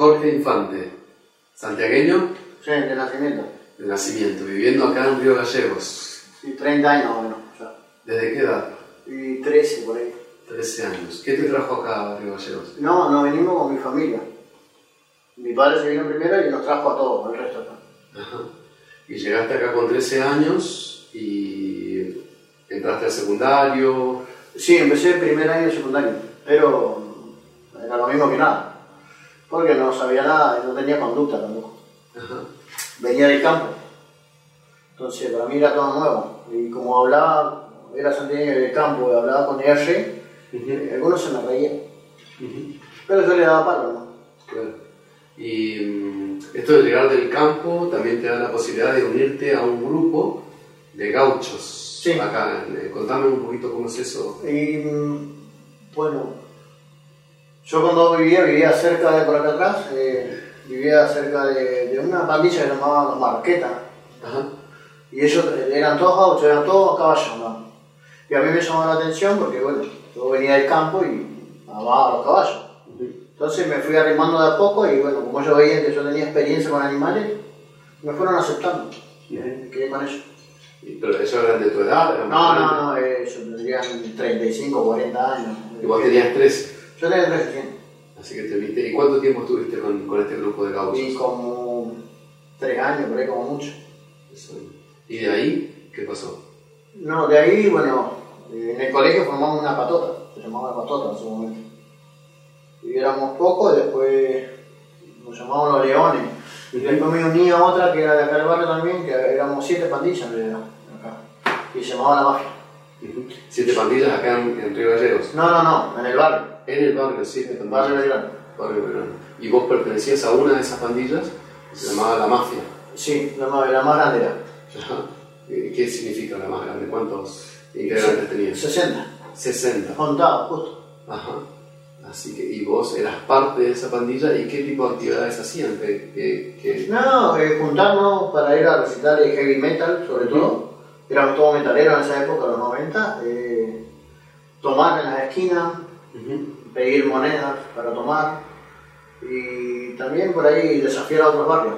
Jorge Infante, santiagueño Sí, de nacimiento. de nacimiento, viviendo acá en Río Gallegos. Y 30 años o menos. ya. ¿Desde qué edad? Y 13 por ahí. 13 años. ¿Qué te trajo acá a Río Gallegos? No, nos venimos con mi familia. Mi padre se vino primero y nos trajo a todos, el resto acá. Ajá. Y llegaste acá con 13 años y entraste al secundario. Sí, empecé el primer año de secundario, pero era lo mismo que nada. Porque no sabía nada y no tenía conducta tampoco. Ajá. Venía del campo. Entonces para mí era todo nuevo. Y como hablaba, era santiagueño del campo y hablaba con R, eh, algunos se me reían. Pero yo le daba palo, ¿no? Claro. Y mm, esto de llegar del campo también te da la posibilidad de unirte a un grupo de gauchos. Sí. Acá, Eh, contame un poquito cómo es eso. Y mm, bueno, yo cuando vivía, vivía cerca de por acá atrás, eh, vivía cerca de, de una pandilla que se llamaba Los Marquetas. Y ellos eran todos gauchos, eran todos caballos, ¿no? Y a mí me llamó la atención porque, bueno, yo venía del campo y amaba a los caballos. Entonces me fui arrimando de a poco y, bueno, como ellos veían que yo tenía experiencia con animales, me fueron aceptando. Me quedé con ellos. Y- Pero ellos eran de tu edad. eran No, no, grandes. no, eh, ellos tendrían 35, 40 años. Y vos tenías 13. Yo tenía 13 Así que te viste. ¿Y cuánto tiempo estuviste con, con este grupo de gauchos? Y como 3 años, por ahí como mucho. Eso. ¿Y de ahí qué pasó? No, de ahí, bueno, eh, en el colegio formamos una patota, se llamaba patota en su momento. Y éramos pocos, después nos llamábamos los leones. Y después me uní a otra que era de acá del barrio también, que éramos siete pandillas en realidad, acá. Y se llamaba La Mafia. Ujú. Siete pandillas acá en, en Río Gallegos. No, no, no, en el barrio, En el barrio, siete en el barrio Belgrano. Barrio Belgrano. Y vos pertenecías a una de esas pandillas que se llamaba La Mafia. Sí, la la más grande era. ¿Qué significa la más grande? ¿Cuántos integrantes tenías? 60, 60. contado, justo. Ajá. Así que, y vos eras parte de esa pandilla y qué tipo de actividades hacían? ¿Qué, qué- qué- No, eh, juntarnos para ir a recitales de heavy metal, sobre todo. Éramos todos metaleros en esa época, los 90. eh, tomar en las esquinas, Ujú. Pedir monedas para tomar. Y también por ahí desafiar a otros barrios.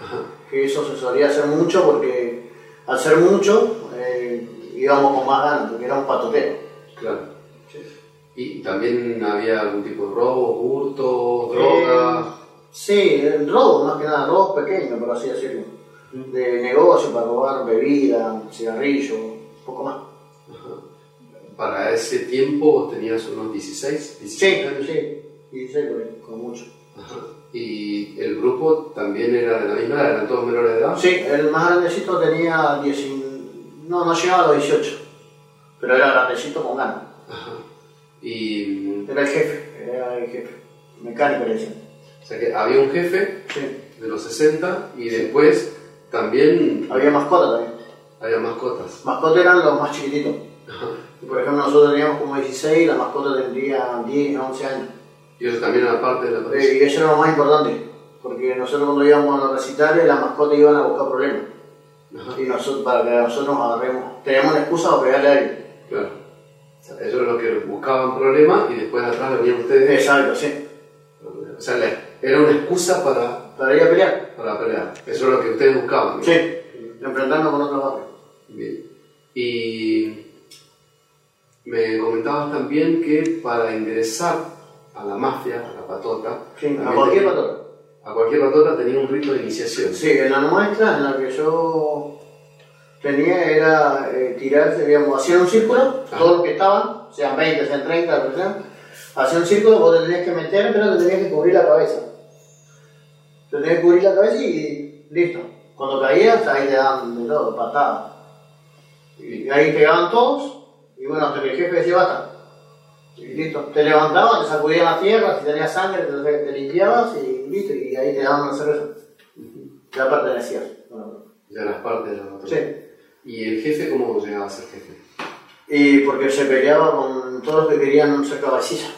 Ajá. Que eso se solía hacer mucho porque al ser mucho eh, íbamos con más ganas, porque era un patoteo. Claro. Y también había algún tipo de robo, hurto, droga. Eh, sí, el robo, más que nada, robos pequeños, por así decirlo. De negocio para robar bebida, cigarrillo, poco más. Para ese tiempo tenías unos 16, 17 Sí, años. sí, 16 por ahí, con mucho. Ajá. Y el grupo también era de la misma edad, eran todos menores de edad. Sí, el más grandecito tenía 10, no, no llegaba a los 18, pero era grandecito con ganas. Ajá. Y, Era el jefe, era el jefe, mecánico le decían. o sea que había un jefe Sí. de los 60 y después también Había mascota también. había mascotas. Mascotas eran los más chiquititos. Ajá. Por ejemplo, nosotros teníamos como 16 y la mascota tendría 10, 11 años. Y eso también era parte de la Eh, pandilla. y eso era lo más importante, porque nosotros cuando íbamos a los recitales, las mascotas iban a buscar problemas. Ajá. Y nosotros, para que nosotros nos agarremos, teníamos una excusa para pegarle a alguien. Claro. O sea, ellos eran los que buscaban problemas y después atrás venían ustedes. Exacto, sí. O sea, le- era una excusa para, Para ir a pelear. para pelear. Eso es lo que ustedes buscaban. ¿no? Sí, enfrentarnos con otro barrio. Bien. Y me comentabas también que para ingresar a la mafia, a la patota, Sí, a cualquier tenía- patota. a cualquier patota tenía un rito de iniciación. Sí, en la nuestra, en la que yo tenía, era eh, tirar, digamos, hacían un círculo, Ajá. todos los que estaban, sean 20, sean 30, lo que sean, hacían un círculo, vos te tenías que meter, pero te tenías que cubrir la cabeza. Te tenías que cubrir la cabeza y listo. Cuando caías, ahí te daban de todo, patadas. Y ahí pegaban todos, y bueno, hasta que el jefe decía basta. Y listo. Te levantabas, te sacudían la tierra, si tenías sangre, te, te limpiabas y listo, y ahí te daban una cerveza. Ya pertenecías. Bueno, Ya eras parte de la patota. Sí. ¿Y el jefe cómo llegaba a ser jefe? Y porque se peleaba con todos los que querían ser cabecilla.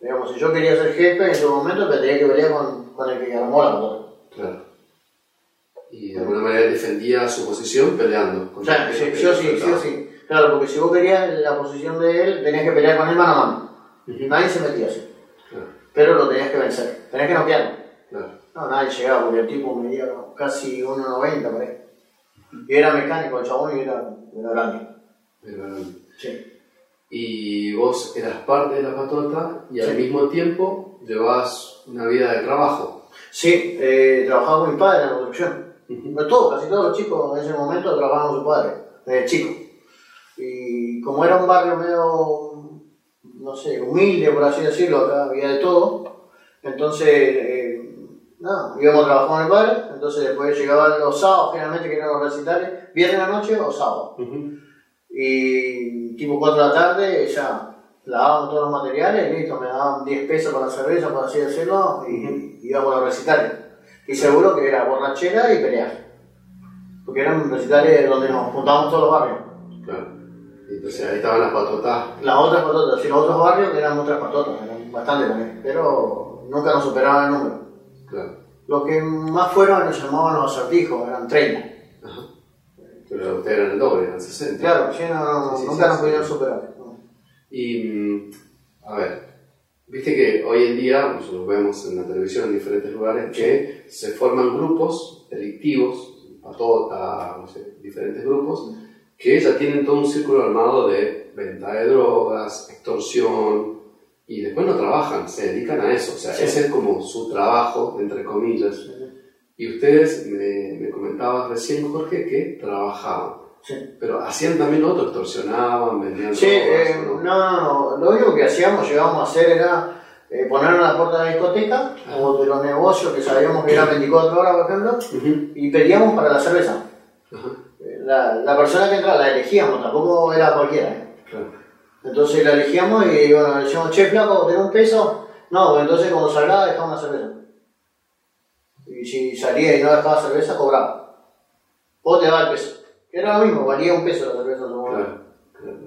Digamos, si yo quería ser jefe en ese momento, me tenía que pelear con, con el que armó la patota. Claro. Y de alguna manera defendía su posición peleando. O sea, el sí, sí o sí, sí o sí. Claro, porque si vos querías la posición de él, tenías que pelear con él mano a mano. Ujú. Nadie se metía así. Claro. pero lo tenías que vencer, tenías que noquearlo. Claro. No, nadie llegaba porque el tipo medía casi 1,90 por ahí. Y era mecánico el chabón y era, era grande. Pero, Sí. y vos eras parte de la patota y al Sí. mismo tiempo llevabas una vida de trabajo. Sí, eh, trabajaba con mi padre en la construcción. Pero todos, casi todos los chicos en ese momento trabajaban con su padre, desde chico. Y como era un barrio medio, no sé, humilde, por así decirlo, acá había de todo, entonces, eh, nada, íbamos a trabajar con el padre, entonces después llegaban los sábados, generalmente que eran los recitales, viernes a la noche o sábado. Ujú. Y tipo 4 de la tarde ya lavábamos todos los materiales, listo, me daban 10 pesos para la cerveza, por así decirlo, y íbamos a los recitales. Y seguro que era borrachera y pelear. Porque eran recitales donde nos juntábamos todos los barrios. Claro. Entonces ahí estaban las patotas. Las otras patotas, y los otros barrios eran otras patotas, eran bastante también, pero nunca nos superaban el número. Claro. Los que más fueron nos llamaban los acertijos, eran 30. Ajá. Pero ustedes eran el doble, eran 60. Claro, sí, no, Sí, sí, nunca sí, nos sí. pudieron superar. no. Y, mm, a ver, viste que hoy en día, nosotros vemos en la televisión en diferentes lugares, que se forman grupos delictivos, patota, no sé, diferentes grupos, que ya tienen todo un círculo armado de venta de drogas, extorsión, y después no trabajan, se dedican a eso, o sea, Sí. ese es como su trabajo, entre comillas. Y ustedes me, me comentabas recién, Jorge, que trabajaban. Sí. Pero hacían también otro, extorsionaban, vendían Sí, drogas, eh, ¿o no, no, no. Lo único que hacíamos, llegábamos a hacer era eh, poner en la puerta de la discoteca o de los negocios que sabíamos que eran 24 horas, por ejemplo, Ujú. y pedíamos para la cerveza. Ajá, Eh, La, la persona que entraba la elegíamos, tampoco era cualquiera. ¿eh? claro. Entonces la elegíamos y bueno, le decíamos, che, flaco, ¿tenés un peso? No, pues entonces cuando salgaba dejaba una cerveza. Y si salía y no dejaba cerveza, cobraba. O te daba el peso. Era lo mismo, valía un peso la cerveza en. Claro, claro.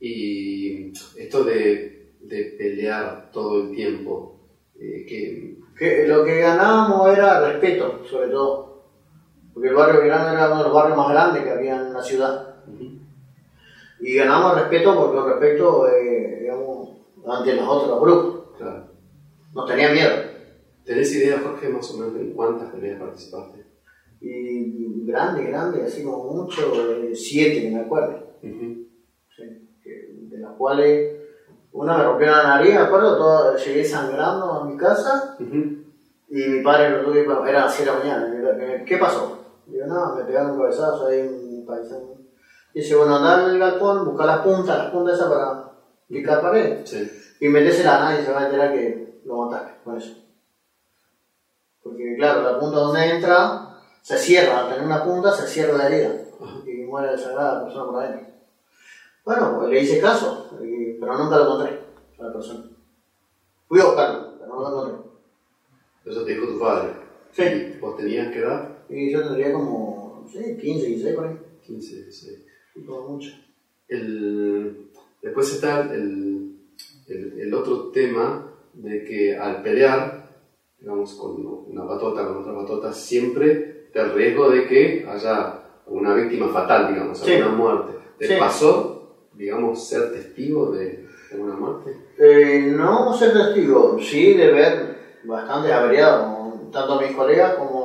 Y esto de, de pelear todo el tiempo, eh, que Que lo que ganábamos era respeto, sobre todo. Porque el barrio Verano era uno de los barrios más grandes que había en la ciudad. Y ganábamos respeto porque con respecto, eh, digamos, ante los otros grupos. claro. Nos tenían miedo. ¿Tenés idea, Jorge, más o menos en cuántas peleas participaste? Y grande, grande, así como mucho, eh, siete que me acuerdo. Sí, de las cuales una me rompió la nariz, me acuerdo, todo, llegué sangrando a mi casa y mi padre lo tuve era las 7 de la mañana. ¿Qué pasó? Digo, no, me pegaron un cabezazo ahí un paisano. Dice, bueno, andá en el galpón, busca las puntas, las puntas esas para picar pared Sí. y metésela nadie se va a enterar que lo mataste con eso. Porque claro, la punta donde entra se cierra, al tener una punta se cierra la herida y muere desangrada la persona por adentro. Bueno, pues le hice caso, y- pero nunca lo encontré a la persona. Fui a buscarlo, pero no lo encontré. Eso te dijo tu padre. Sí. ¿Y ¿Vos tenías qué edad? Y yo tendría como, no sé, 15, 16 por ahí, 15, 16. y como mucho. El, después está el, el, el otro tema de que al pelear, digamos, con una patota, con otra patota, siempre el riesgo de que haya una víctima fatal, digamos, Sí. alguna muerte. ¿Te Sí. pasó, digamos, ser testigo de, de una muerte? Eh, no ser testigo, sí de ver bastante averiado, tanto a mis colegas como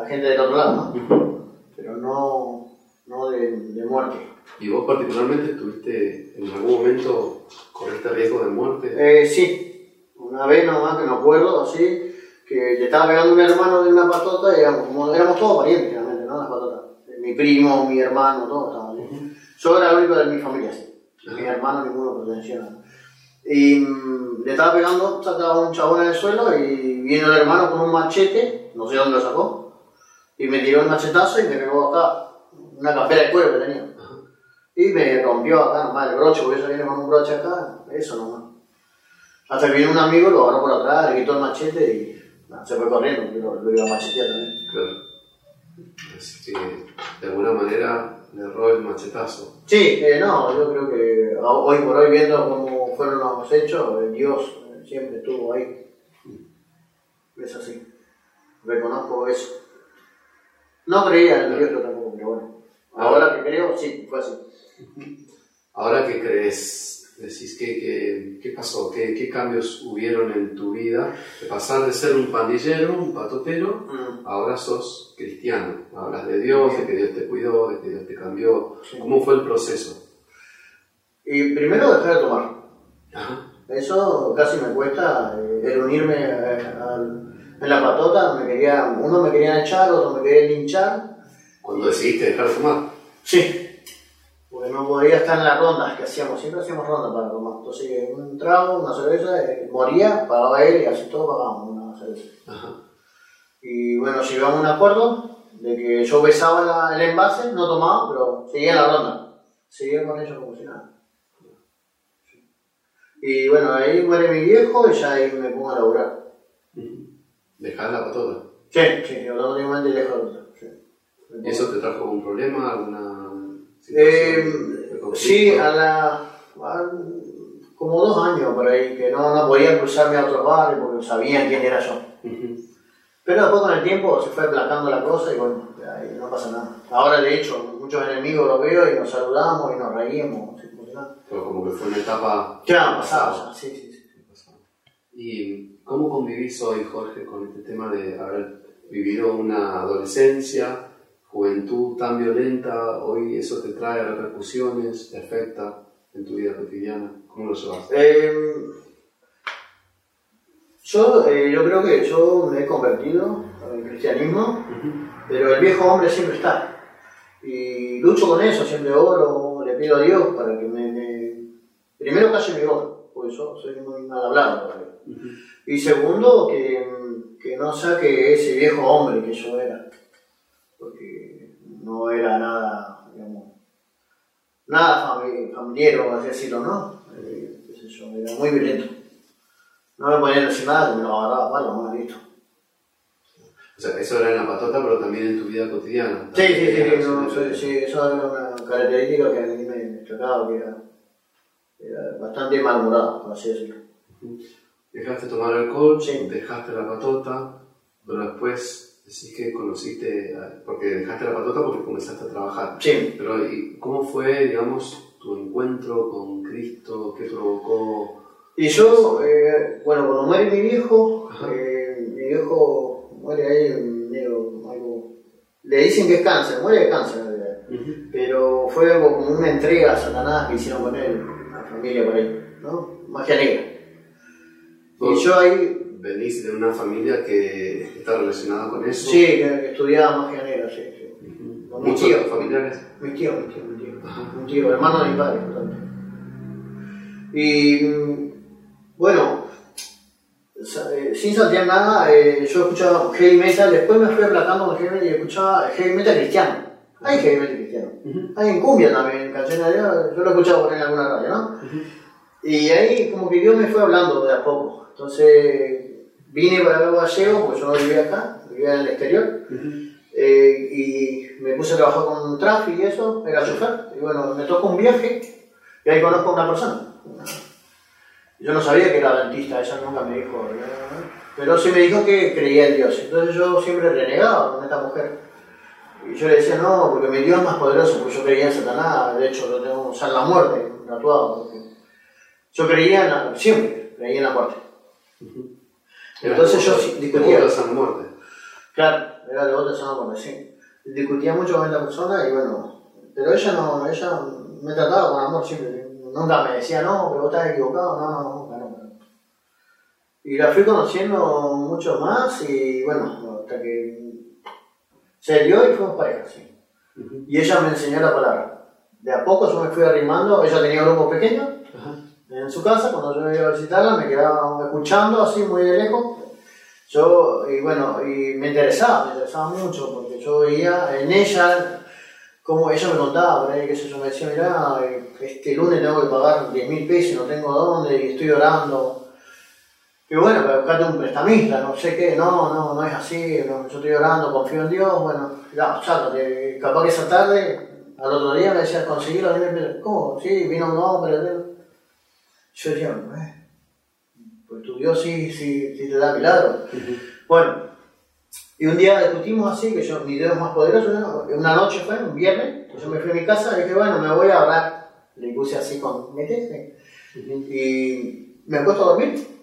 la gente del otro lado, ¿no? Pero no, no de, de muerte. ¿Y vos particularmente estuviste en algún momento con este riesgo de muerte? Eh, sí, una vez nomás que me acuerdo, así, que le estaba pegando un hermano de una patota y éramos, éramos todos parientes realmente, ¿no? Las patotas. Eh, Mi primo, mi hermano, todos estaban ahí. Yo era el único de mi familia, sí. Mis hermanos ninguno pertenecía a. Y mm, le estaba pegando, sacaba un chabón en el suelo y vino el hermano con un machete, no sé dónde lo sacó, y me tiró el machetazo y me pegó acá, una campera de cuero que tenía. Y me rompió acá nomás el broche, porque eso viene con un broche acá, eso nomás. Hasta que vino un amigo, lo agarró por atrás, le quitó el machete y se fue corriendo, porque lo, lo iba a machetear también. Claro. De alguna manera, le erró el machetazo. Sí, eh, no, yo creo que hoy por hoy, viendo cómo fueron los hechos, eh, Dios eh, siempre estuvo ahí. Es así. Reconozco eso. No creía en Dios yo tampoco, pero bueno. Ahora que creo, sí, fue así. Ahora que crees, decís, ¿qué, qué, qué pasó? ¿Qué, ¿Qué, cambios hubieron en tu vida? De pasar de ser un pandillero, un patotero, Mm. ahora sos cristiano. Hablas de Dios, de que Dios te cuidó, de que Dios te cambió. ¿Cómo fue el proceso? Y primero dejar de tomar. Ajá. Eso casi me cuesta eh, el unirme eh, al- en la patota. Me quería, uno me quería echar, otro me quería linchar. Cuando decidiste dejar de fumar. Sí. Porque no podía estar en las rondas que hacíamos. Siempre hacíamos rondas para tomar. Entonces, un trago, una cerveza, eh, moría, pagaba él y así todo pagábamos una cerveza. Ajá. Y bueno, llegamos a un acuerdo de que yo besaba la- el envase, no tomaba, pero seguía en la ronda. Seguía con ellos como si nada. Y bueno, ahí muere mi viejo y ya ahí me pongo a laburar. Dejar la patota. Sí, sí, dejo de laburar. Sí. ¿Y eso te trajo algún problema? ¿Alguna situación conflicto? sí, a la, a- como dos años por ahí, que no, no podía cruzarme a otros barrios porque sabían quién era yo. Pero después con el tiempo se fue aplacando la cosa y bueno, ahí no pasa nada. Ahora de hecho, muchos enemigos los veo y nos saludamos y nos reímos. Pero como que fue una etapa pasado ya, sí, sí, sí. ¿Y cómo convivís hoy, Jorge, con este tema de haber vivido una adolescencia, juventud tan violenta? Hoy eso te trae repercusiones, te afecta en tu vida cotidiana. ¿Cómo lo llevas? Eh, yo, eh, yo creo que yo me he convertido al cristianismo, pero el viejo hombre siempre está. Y lucho con eso, siempre oro, le pido a Dios para que me, me- primero calle mi boca, porque yo soy muy mal hablado. todavía. Y segundo, que, que no saque ese viejo hombre que yo era, porque no era nada, digamos, nada fami- familiar, o así decirlo, ¿no? Eh, qué sé yo, era muy violento. No me podían decir nada, me lo agarraba palo, más listo. O sea, eso era en la patota, pero también en tu vida cotidiana. Sí, sí, sí, sí, no, sí, eso era una característica que a mí me destacaba, que era, era bastante malhumorado, por así decirlo. Dejaste de tomar alcohol, Sí. dejaste la patota, pero después decís que conociste, porque dejaste la patota porque comenzaste a trabajar. Sí, Pero ¿y cómo fue, digamos, tu encuentro con Cristo? ¿Qué provocó? Y yo, eh, bueno, cuando muere mi viejo, eh, mi viejo muere ahí medio algo. Le dicen que es cáncer, muere de cáncer en realidad. Pero fue algo como una entrega a Satanás que hicieron con él, familia por ¿no? Magia negra. Y yo ahí, Venís de una familia que está relacionada con eso. sí, que, estudiaba magia negra, sí, sí. Con mi Muchos tío. de tus familiares. Mi tío, mi tío, mi tío. Ajá. Un tío, hermano de mi padre, justamente. Y mm, bueno, eh, sin saltear nada, eh, yo escuchaba heavy metal, después me fui aplacando con heavy metal y escuchaba heavy metal cristiano. Hay heavy metal cristiano. Hay en cumbia también, canciones de Dios, yo lo he escuchado ahí en alguna radio, ¿no? Y ahí como que Dios me fue hablando de a poco. Entonces vine para acá Gallego, porque yo no vivía acá, vivía en el exterior. Eh, y me puse a trabajar con tráfico y eso, era chofer. Y bueno, me tocó un viaje y ahí conozco a una persona. Yo no sabía que era dentista, ella nunca me dijo. Pero sí me dijo que creía en Dios. Entonces yo siempre renegaba con esta mujer. Y yo le decía, no, porque mi Dios es más poderoso, porque yo creía en Satanás. De hecho, lo tengo que usar la muerte, tatuado. porque Yo creía en la, siempre, creía en la muerte. Entonces yo sí, discutía. Discutía la muerte. Claro, era de otra zona por decir. Discutía mucho con esta persona y bueno, pero ella no, ella me trataba con amor siempre. Nunca me decía, no, pero vos estás equivocado, no, no, nunca, nunca. Y la fui conociendo mucho más y bueno, hasta que se dio y fuimos pareja, sí. Y ella me enseñó la palabra. De a poco yo me fui arrimando, ella tenía grupos pequeños Ajá. en su casa, cuando yo iba a visitarla, me quedaba escuchando así muy de lejos. Yo, y bueno, y me interesaba, me interesaba mucho, porque yo veía en ella, como ella me contaba, por ahí, qué sé yo, me decía, mirá, este lunes tengo que pagar 10 mil pesos no tengo dónde, y estoy orando. Y bueno, para buscarte un prestamista, no sé qué, no, no, no es así, no, yo estoy orando, confío en Dios, bueno, ya, sácate, capaz que esa tarde, al otro día me decía, conseguí los 10 mil pesos. ¿Cómo? Sí, vino un hombre, yo decía, "Eh, pues tu Dios sí, sí, sí te da milagros. Bueno, y un día discutimos así, que yo, mi Dios es más poderoso, ¿no? una noche fue, un viernes, yo me fui a mi casa y dije, bueno, me voy a orar. Le puse así con, metete. Y me acuesto a dormir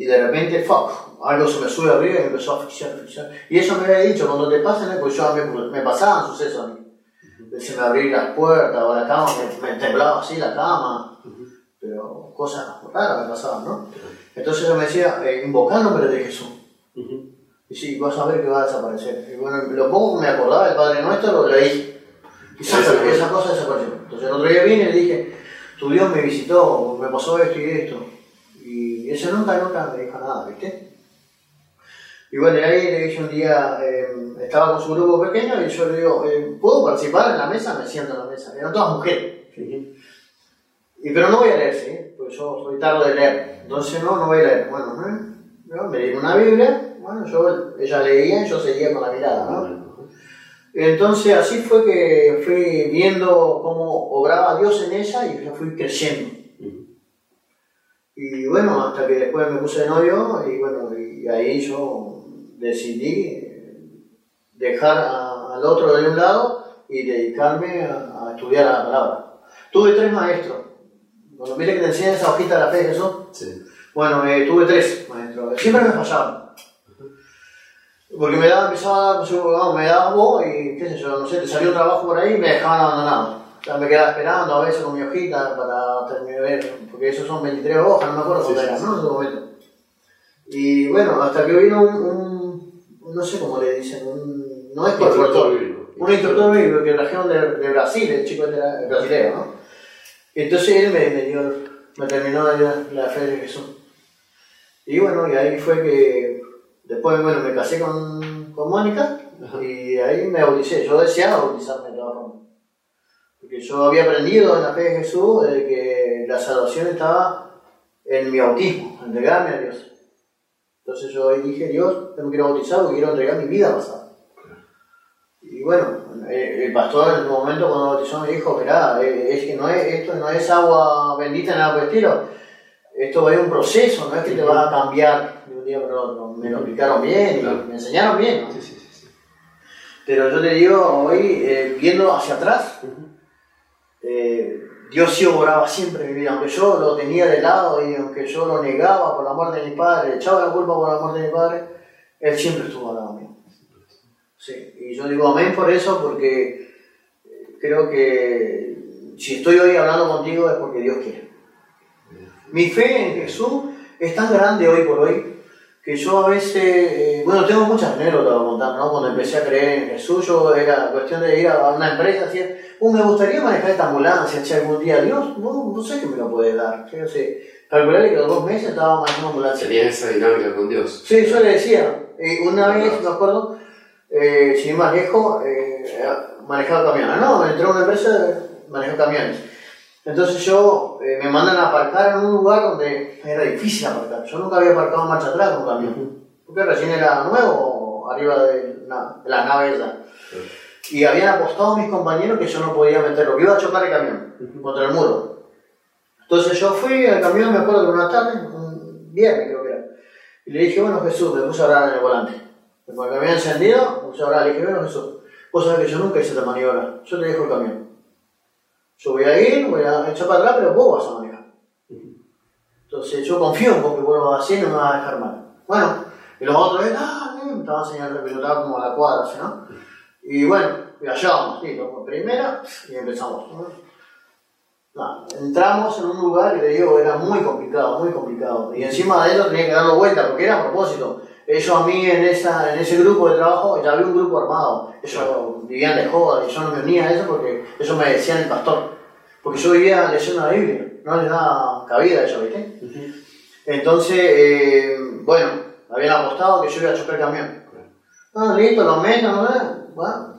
y de repente, fuck, algo se me sube arriba y empezó a asfixiar. Y eso me había dicho, cuando te pasen, pues yo me, me pasaban sucesos a mí. Se me abría las puertas o la cama, me, me temblaba así la cama. Pero cosas raras me pasaban, ¿no? Entonces yo me decía, eh, invocar el nombre de Jesús. Y sí, vas a ver que va a desaparecer. Y bueno, lo poco que me acordaba del Padre Nuestro lo leí. Y esa, esa cosa desapareció. Entonces el otro día vine y le dije, tu Dios me visitó, me pasó esto y esto. Y ese nunca, nunca me dijo nada, ¿viste? Y bueno, y ahí le dije un día, eh, estaba con su grupo pequeño y yo le digo, eh, ¿puedo participar en la mesa? Me siento en la mesa. Eran todas mujeres. Y, pero no voy a leer, ¿sí? Porque yo soy tarde de leer. Entonces no, no voy a leer. Bueno, ¿no? me dieron una Biblia, bueno, yo, ella leía y yo seguía con la mirada, ¿no? Entonces así fue que fui viendo cómo obraba Dios en ella y yo fui creciendo. Y bueno, hasta que después me puse de novio y bueno, y ahí yo decidí dejar al otro de un lado y dedicarme a, estudiar la palabra. Tuve tres maestros. Cuando mire que te enseñan esa hojita de la fe, eso. Sí. Bueno, eh, tuve tres maestros. Siempre me fallaban. Porque me daba, empezaba, me daba vos y qué sé yo, no sé, te salió un trabajo por ahí y me dejaban abandonado. O sea, me quedaba esperando a veces con mi hojita para terminar, porque esos son 23 hojas, no me acuerdo cuánto eran, ¿no? En ese momento. Y bueno, hasta que vino un, un no sé cómo le dicen, un, no es instructor bíblico. Un instructor bíblico que trajeron de, de Brasil, el chico era brasileño, ¿no? Entonces él me, me, dio, me terminó de la, la fe de Jesús. Y bueno, y ahí fue que después, bueno, me casé con, con Mónica y ahí me bauticé. Yo deseaba bautizarme formas. Porque yo había aprendido en la fe de Jesús de que la salvación estaba en mi bautismo, entregarme a Dios. Entonces yo dije, Dios, yo me quiero bautizar porque quiero entregar mi vida pasada. Y bueno, el pastor en un momento cuando bautizó me dijo, mirá, eh, es que no es, esto no es agua bendita en nada por estilo, esto es un proceso, no es que te vas a cambiar de un día para otro. Me lo explicaron bien me enseñaron bien. ¿no? Sí, sí, sí, Pero yo te digo, hoy, eh, viendo hacia atrás, eh, Dios sí obraba siempre en mi vida, aunque yo lo tenía de lado y aunque yo lo negaba por la muerte de mi padre, echaba la culpa por la muerte de mi padre, Él siempre estuvo al lado mío. Sí, y yo digo amén por eso, porque eh, creo que si estoy hoy hablando contigo es porque Dios quiere. Mi fe en Jesús es tan grande hoy por hoy que yo a veces, eh, bueno, tengo muchas anécdotas a contar, ¿no? Cuando empecé a creer en Jesús, yo era cuestión de ir a una empresa, decir, uh, me gustaría manejar esta ambulancia, si algún día, Dios, no, no sé qué me lo puede dar, yo sé, calcularle que los dos meses estaba manejando ambulancia. Tenías esa dinámica con Dios. Sí, yo le decía, eh, una vez, me acuerdo, eh, sin ir más lejos, eh, manejaba camiones, ¿no? Entré a una empresa, manejó camiones. Entonces yo eh, me mandan a aparcar en un lugar donde era difícil aparcar. Yo nunca había aparcado marcha atrás con un camión. Porque recién era nuevo arriba de, la nave esa. Y habían apostado mis compañeros que yo no podía meterlo, que iba a chocar el camión contra el muro. Entonces yo fui al camión, me acuerdo de una tarde, un viernes creo que era. Y le dije, bueno Jesús, me puse a orar en el volante. Que me había encendido, me puse a orar, le dije, bueno Jesús, vos sabés que yo nunca hice esta maniobra, yo te dejo el camión. Yo voy a ir, voy a echar para atrás, pero vos vas a manejar. Entonces yo confío en vos que vos lo vas a hacer y no me vas a dejar mal. Bueno, y los otros, ah, me estaban enseñando a pilotar como a la cuadra, ¿no? Y bueno, y allá vamos, listo, primera, y empezamos. No, entramos en un lugar que te digo era muy complicado, muy complicado. Y encima de eso tenía que darlo vuelta porque era a propósito. Ellos a mí en, esa, en ese grupo de trabajo, ya había un grupo armado. Ellos vivían de joda y yo no me unía a eso porque ellos me decían el pastor. Porque yo vivía leyendo la Biblia, no les daba cabida a ellos, ¿viste? Entonces, eh, bueno, habían apostado que yo iba a chocar el camión. Ah, listo, lo meto, ¿no? Bueno,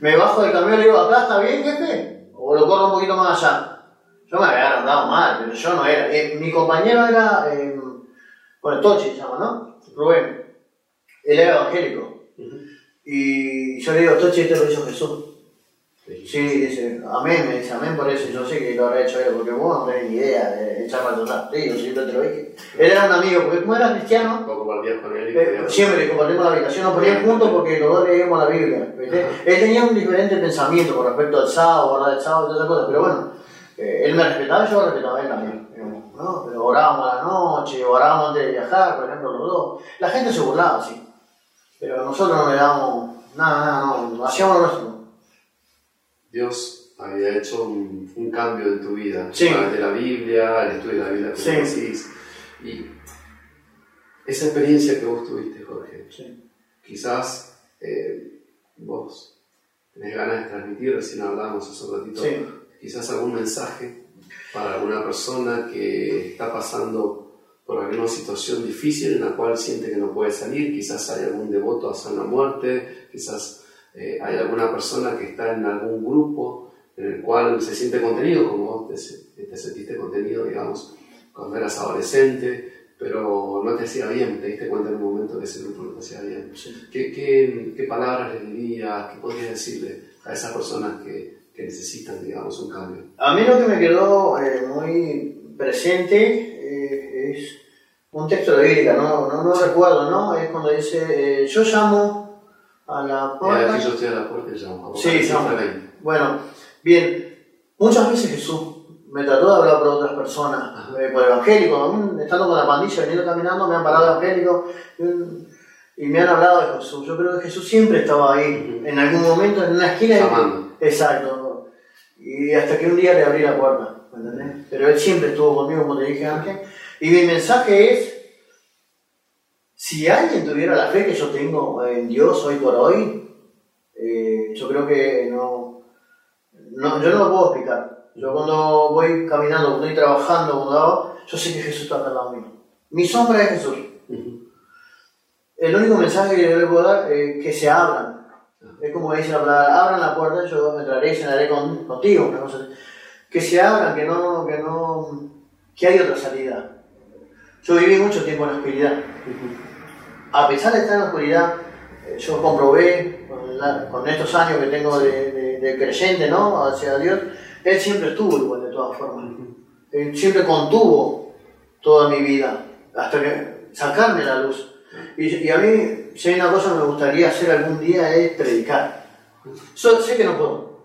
me bajo del camión y le digo, acá está bien, jefe, o lo corro un poquito más allá. Yo me había andado mal, pero yo no era. Eh, mi compañero era, eh, bueno, Tochi se llama, ¿no? Rubén. Él era evangélico. Y yo le digo, Tochi, esto lo hizo Jesús. Sí, dice, amén, me dice, amén por eso. Yo sé que lo habrá hecho él, porque vos no tenés ni idea de echar para total. Sí, yo siempre te lo dije. Él era un amigo, porque como era cristiano, compartías con él. Eh, siempre compartimos la habitación, nos poníamos juntos porque los dos leíamos la Biblia. ¿viste? Él tenía un diferente pensamiento con respecto al sábado, el sábado y todas esas cosas, pero bueno eh, él me respetaba y yo respetaba a él también. ¿no? Pero orábamos a la noche, orábamos antes de viajar, por ejemplo, los dos. La gente se burlaba, sí. Pero nosotros no le dábamos nada, nada, no, hacíamos lo nuestro. Dios había hecho un, un cambio en tu vida, Sí. a través de la Biblia, el estudio de la Biblia Sí. decís. Y esa experiencia que vos tuviste, Jorge, Sí. quizás eh, vos tenés ganas de transmitir, recién hablábamos hace un ratito, quizás algún mensaje para alguna persona que está pasando por alguna situación difícil en la cual siente que no puede salir, quizás hay algún devoto a sana muerte, quizás eh, hay alguna persona que está en algún grupo en el cual se siente contenido, como vos te, te sentiste contenido, digamos, cuando eras adolescente, pero no te hacía bien, te diste cuenta en un momento que ese grupo no te hacía bien. Sí. ¿Qué, qué, qué palabras le dirías, qué podrías decirle a esas personas que, que necesitan, digamos, un cambio? A mí lo que me quedó eh, muy presente es un texto de Biblia, no, no, no recuerdo, ¿no? Es cuando dice, eh, yo llamo a la puerta. aquí yo estoy a la puerta y llamo. Sí, llamo. 3:20. Bueno, bien, muchas veces Jesús me trató de hablar por otras personas, eh, por evangélicos, estando con la pandilla, veniendo caminando, me han parado evangélicos y, y me han hablado de Jesús. Yo creo que Jesús siempre estaba ahí, en algún momento, en una esquina. Llamando. Exacto. Y hasta que un día le abrí la puerta, ¿me entendés? Pero él siempre estuvo conmigo, como te dije antes. Y mi mensaje es, si alguien tuviera la fe que yo tengo en Dios hoy por hoy, eh, yo creo que no, no, yo no lo puedo explicar. Yo cuando voy caminando, cuando estoy trabajando, cuando hago, yo sé que Jesús está al lado mío. Mi sombra es Jesús. El único mensaje que yo le puedo dar es que se abran. Es como dice la palabra, abran la puerta, yo entraré y cenaré con, contigo. una cosa así. Que se abran, que no, que no, que hay otra salida. Yo viví mucho tiempo en la oscuridad. A pesar de estar en la oscuridad, eh, yo comprobé con, la- con estos años que tengo de, de- de creyente, ¿no? Hacia Dios, Él siempre estuvo igual de todas formas. Él siempre contuvo toda mi vida, hasta que sacarme la luz. Y, y a mí, si hay una cosa que me gustaría hacer algún día es predicar. Yo sé que no puedo,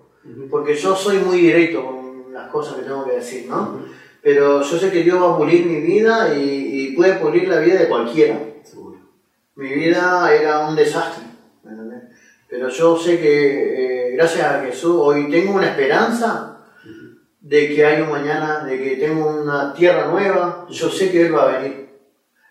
porque yo soy muy directo con las cosas que tengo que decir, ¿no? Pero yo sé que Dios va a pulir mi vida y, y puede pulir la vida de cualquiera. Seguro. Mi vida era un desastre, ¿me entendés? Pero yo sé que eh, gracias a Jesús hoy tengo una esperanza de que hay un mañana, de que tengo una tierra nueva, yo sé que Él va a venir.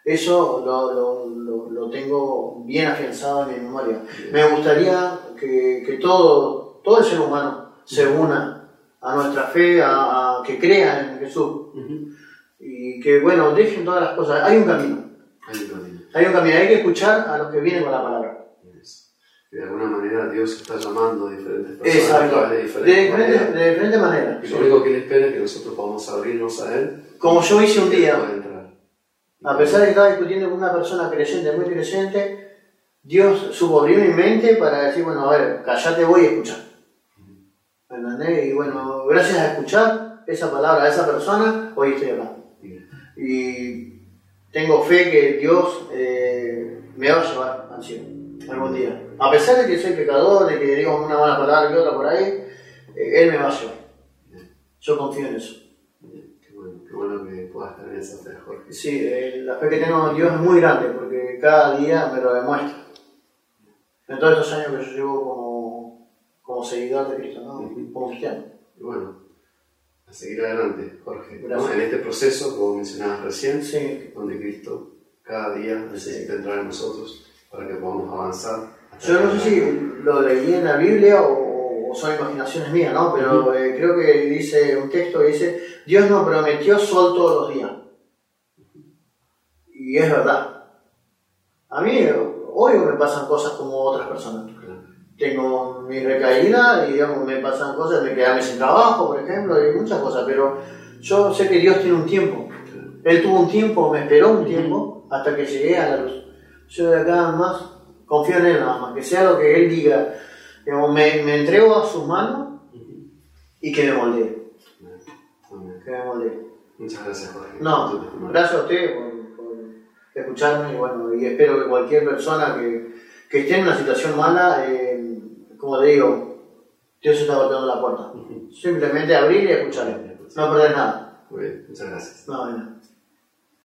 Eso lo, lo- lo- lo tengo bien afianzado en mi memoria. Me gustaría que, que todo, todo el ser humano se una a nuestra fe, a, a que crea en Jesús Ujú. y que, bueno, dejen todas las cosas. Hay un camino, Hay un camino. hay un camino, hay que escuchar a los que vienen con la palabra. Yes. Que de alguna manera Dios está llamando a diferentes personas a Exacto, de de diferentes diferente, maneras. de diferente manera. Y lo único que Él espera es que nosotros podamos abrirnos a Él. Como yo hice un y día, a pesar de que estaba discutiendo con una persona creyente, muy creyente, Dios supo abrir mi mente para decir, bueno, a ver, callate voy y escuchar. ¿Me entendés? Y bueno, gracias a escuchar esa palabra a esa persona, hoy estoy acá. Y tengo fe que Dios eh, me va a llevar al cielo algún día. A pesar de que soy pecador, de que digo una mala palabra que otra por ahí, eh, Él me va a llevar. Yo confío en eso. Qué bueno, qué bueno que puedas tener esa fe, Jorge. Sí, eh, la fe que tengo en Dios es muy grande porque cada día me lo demuestra. En todos estos años que yo llevo como, como seguidor de Cristo, como cristiano. Y bueno, a seguir adelante, Jorge. En este proceso, como mencionabas recién, Sí. donde Cristo cada día necesita entrar en nosotros para que podamos avanzar. Yo no sé si lo leí en la Biblia o, o son imaginaciones mías, ¿no? Pero eh, creo que dice un texto que dice, Dios nos prometió sol todos los días. Y es verdad. A mí, eh, hoy me pasan cosas como otras personas. Tengo mi recaída y digamos, me pasan cosas de quedarme sin trabajo, por ejemplo, y muchas cosas, pero yo sé que Dios tiene un tiempo. Él tuvo un tiempo, me esperó un tiempo hasta que llegué a la luz. Yo de acá más confío en Él nada más, que sea lo que Él diga. Digamos, me, me entrego a sus manos y que me moldee. Que me moldee. Muchas gracias, Jorge. No, gracias a usted por, por escucharme y bueno, y espero que cualquier persona que, que esté en una situación mala, eh, como te digo, Dios está golpeando la puerta. Simplemente abrir y escuchar. No perdés nada. Muy bien, muchas gracias. No, no.